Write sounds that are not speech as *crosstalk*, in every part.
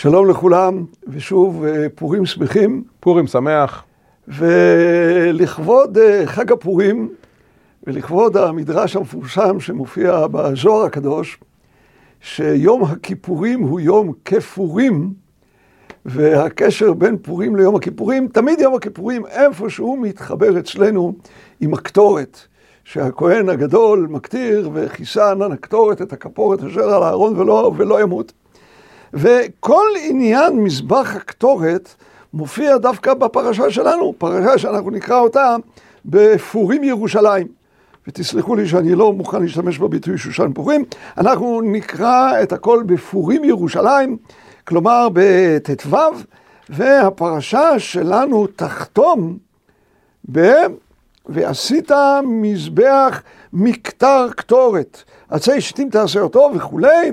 שלום לכולם, ושוב פורים שמחים. פורים שמח. ולכבוד חג הפורים, ולכבוד המדרש המפורסם שמופיע בזוהר הקדוש, שיום הכיפורים הוא יום כפורים, והקשר בין פורים ליום הכיפורים, תמיד יום הכיפורים איפשהו מתחבר אצלנו עם הקטורת, שהכהן הגדול מקטיר וכיסה ענן הקטורת את הכפורת אשר על הארון ולא, ולא ימות. וכל עניין מזבח הקטורת מופיע דווקא בפרשה שלנו, פרשה שאנחנו נקרא אותה בפורים ירושלים. ותסלחו לי שאני לא מוכן להשתמש בביטוי שושן פורים, אנחנו נקרא את הכל בפורים ירושלים, כלומר בט"ו, והפרשה שלנו תחתום ב... ועשית מזבח מקטר קטורת, עצי שתים תעשה אותו וכולי,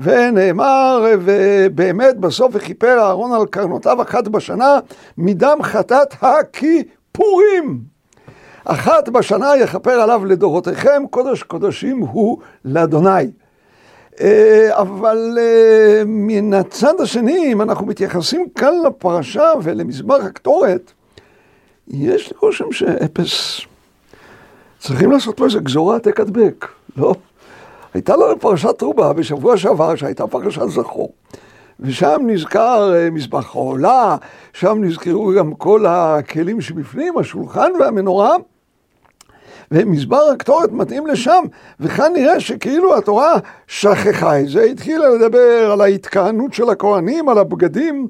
ונאמר, ובאמת בסוף וכיפר אהרון על קרנותיו אחת בשנה, מדם חטאת הכיפורים. אחת בשנה יכפר עליו לדורותיכם, קודש קודשים הוא לאדוני. אבל מן הצד השני, אם אנחנו מתייחסים כאן לפרשה ולמזבח הקטורת, יש לי רושם שאפס, צריכים לעשות פה איזה גזורה העתק לא? הייתה לנו פרשת רובה בשבוע שעבר, שהייתה פרשת זכור. ושם נזכר מזבח העולה, שם נזכרו גם כל הכלים שבפנים, השולחן והמנורה. ומזבר הקטורת מתאים לשם, וכאן נראה שכאילו התורה שכחה את זה, התחילה לדבר על ההתכהנות של הכהנים, על הבגדים,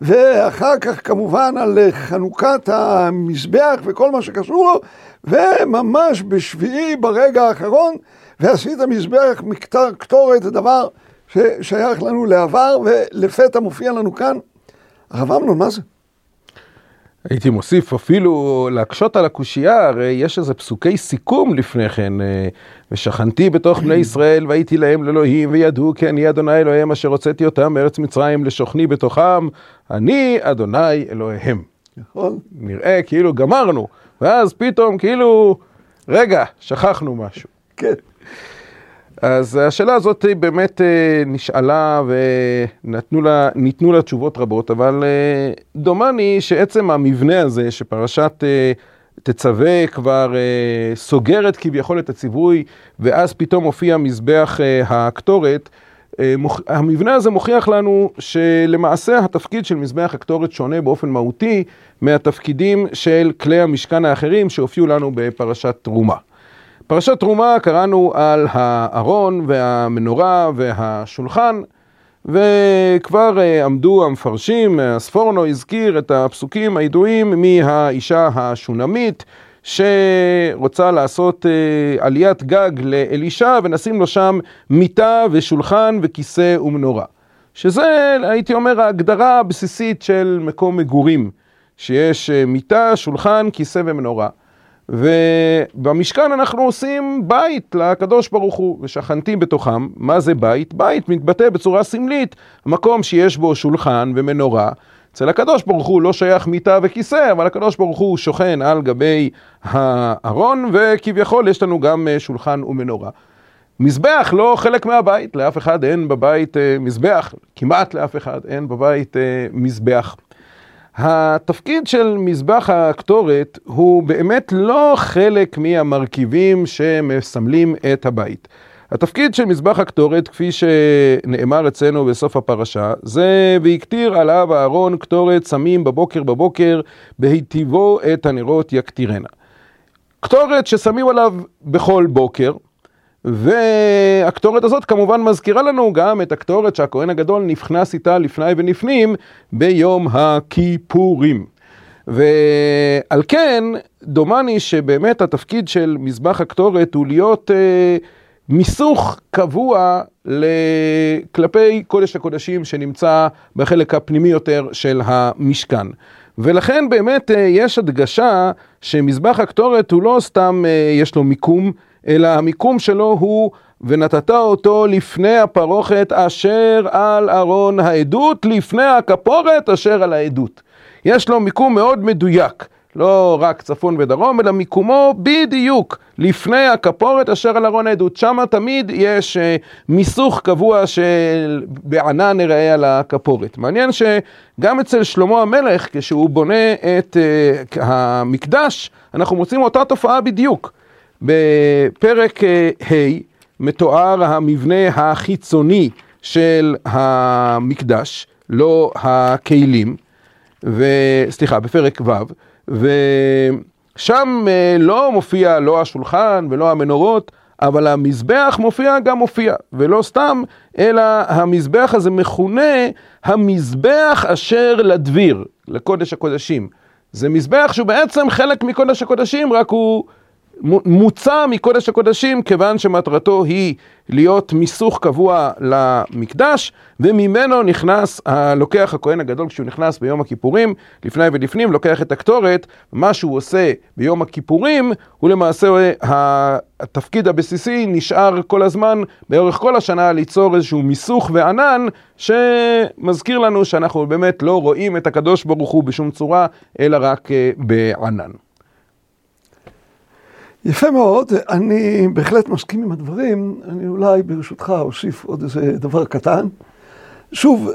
ואחר כך כמובן על חנוכת המזבח וכל מה שקשור לו, וממש בשביעי ברגע האחרון, ועשית מזבח מקטר קטורת, דבר ששייך לנו לעבר, ולפתע מופיע לנו כאן. הרב אמנון, מה זה? הייתי מוסיף אפילו להקשות על הקושייה, הרי יש איזה פסוקי סיכום לפני כן, ושכנתי בתוך בני ישראל והייתי להם לאלוהים וידעו כי אני אדוני אלוהיהם אשר הוצאתי אותם מארץ מצרים לשוכני בתוכם, אני אדוני אלוהיהם. נכון. נראה כאילו גמרנו, ואז פתאום כאילו, רגע, שכחנו משהו. כן. אז השאלה הזאת באמת נשאלה וניתנו לה תשובות רבות, אבל דומני שעצם המבנה הזה שפרשת תצווה כבר סוגרת כביכול את הציווי, ואז פתאום הופיע מזבח הקטורת, המבנה הזה מוכיח לנו שלמעשה התפקיד של מזבח הקטורת שונה באופן מהותי מהתפקידים של כלי המשכן האחרים שהופיעו לנו בפרשת תרומה. פרשת תרומה קראנו על הארון והמנורה והשולחן, וכבר עמדו המפרשים, הספורנו הזכיר את הפסוקים הידועים מהאישה השונמית, שרוצה לעשות עליית גג לאלישע ונשים לו שם מיטה ושולחן וכיסא ומנורה. שזה, הייתי אומר, ההגדרה הבסיסית של מקום מגורים, שיש מיטה, שולחן, כיסא ומנורה. ובמשכן אנחנו עושים בית לקדוש ברוך הוא, ושכנתי בתוכם. מה זה בית? בית מתבטא בצורה סמלית, מקום שיש בו שולחן ומנורה. אצל הקדוש ברוך הוא לא שייך מיטה וכיסא, אבל הקדוש ברוך הוא שוכן על גבי הארון, וכביכול יש לנו גם שולחן ומנורה. מזבח לא חלק מהבית, לאף אחד אין בבית מזבח, כמעט לאף אחד אין בבית מזבח. התפקיד של מזבח הקטורת הוא באמת לא חלק מהמרכיבים שמסמלים את הבית. התפקיד של מזבח הקטורת, כפי שנאמר אצלנו בסוף הפרשה, זה והקטיר עליו אהרון קטורת סמים בבוקר בבוקר, בהיטיבו את הנרות יקטירנה. קטורת ששמים עליו בכל בוקר, והקטורת הזאת כמובן מזכירה לנו גם את הקטורת שהכהן הגדול נכנס איתה לפני ולפנים ביום הכיפורים. ועל כן, דומני שבאמת התפקיד של מזבח הקטורת הוא להיות אה, מיסוך קבוע כלפי קודש הקודשים שנמצא בחלק הפנימי יותר של המשכן. ולכן באמת אה, יש הדגשה שמזבח הקטורת הוא לא סתם אה, יש לו מיקום, אלא המיקום שלו הוא ונתת אותו לפני הפרוכת אשר על ארון העדות, לפני הכפורת אשר על העדות. יש לו מיקום מאוד מדויק, לא רק צפון ודרום, אלא מיקומו בדיוק לפני הכפורת אשר על ארון העדות. שם תמיד יש אה, מיסוך קבוע של בענן נראה על הכפורת. מעניין שגם אצל שלמה המלך, כשהוא בונה את uh, המקדש, אנחנו מוצאים אותה תופעה בדיוק. בפרק ה' uh, מתואר המבנה החיצוני של המקדש, לא הכלים, וסליחה, בפרק ו', ושם אה, לא מופיע לא השולחן ולא המנורות, אבל המזבח מופיע גם מופיע, ולא סתם, אלא המזבח הזה מכונה המזבח אשר לדביר, לקודש הקודשים. זה מזבח שהוא בעצם חלק מקודש הקודשים, רק הוא מוצא מקודש הקודשים כיוון שמטרתו היא להיות מיסוך קבוע למקדש וממנו נכנס, לוקח הכהן הגדול כשהוא נכנס ביום הכיפורים, לפני ולפנים, לוקח את הקטורת, מה שהוא עושה ביום הכיפורים הוא למעשה התפקיד הבסיסי נשאר כל הזמן, באורך כל השנה, ליצור איזשהו מיסוך וענן שמזכיר לנו שאנחנו באמת לא רואים את הקדוש ברוך הוא בשום צורה, אלא רק אה, בענן. יפה מאוד, אני בהחלט מסכים עם הדברים, אני אולי ברשותך אוסיף עוד איזה דבר קטן. שוב,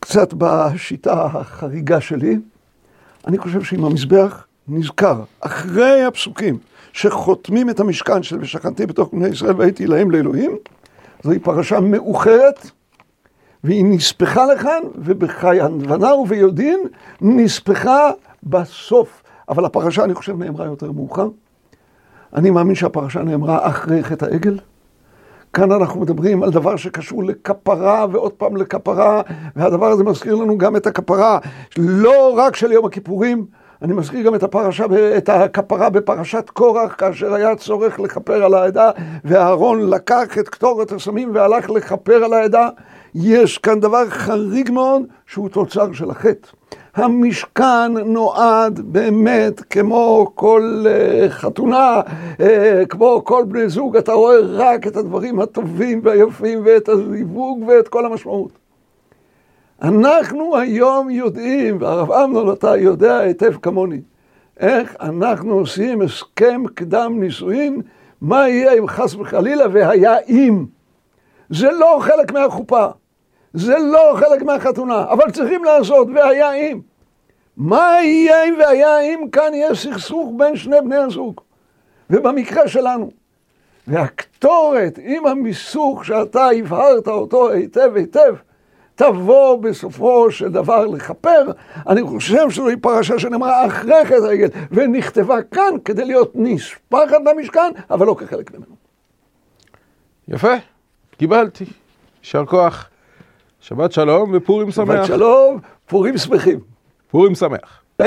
קצת בשיטה החריגה שלי, אני חושב שאם המזבח נזכר אחרי הפסוקים שחותמים את המשכן של ושכנתי בתוך בני ישראל והייתי להם לאלוהים, זוהי פרשה מאוחרת והיא נספחה לכאן ובחיי הנבנה וביודעין נספחה בסוף. אבל הפרשה אני חושב נאמרה יותר מאוחר. אני מאמין שהפרשה נאמרה אחרי חטא העגל. כאן אנחנו מדברים על דבר שקשור לכפרה ועוד פעם לכפרה, והדבר הזה מזכיר לנו גם את הכפרה, לא רק של יום הכיפורים, אני מזכיר גם את, הפרשה, את הכפרה בפרשת קורח, כאשר היה צורך לכפר על העדה, ואהרון לקח את קטורת הסמים והלך לכפר על העדה. יש כאן דבר חריג מאוד, שהוא תוצר של החטא. המשכן נועד באמת כמו כל uh, חתונה, uh, כמו כל בני זוג, אתה רואה רק את הדברים הטובים והיפים ואת הזיווג ואת כל המשמעות. אנחנו היום יודעים, והרב אמנון אתה יודע היטב כמוני, איך אנחנו עושים הסכם קדם נישואין, מה יהיה אם חס וחלילה והיה אם. זה לא חלק מהחופה. זה לא חלק מהחתונה, אבל צריכים לעשות, והיה אם. מה יהיה אם והיה אם כאן יהיה סכסוך בין שני בני הזוג? ובמקרה שלנו. והקטורת עם המיסוך שאתה הבהרת אותו היטב היטב, תבוא בסופו של דבר לכפר. אני חושב שזוהי פרשה שנאמרה אחרי חטא העגל, ונכתבה כאן כדי להיות נספחת למשכן, אבל לא כחלק ממנו. יפה, קיבלתי. יישר כוח. שבת שלום ופורים שמח. שבת שלום, פורים שמחים. פורים שמח. *laughs*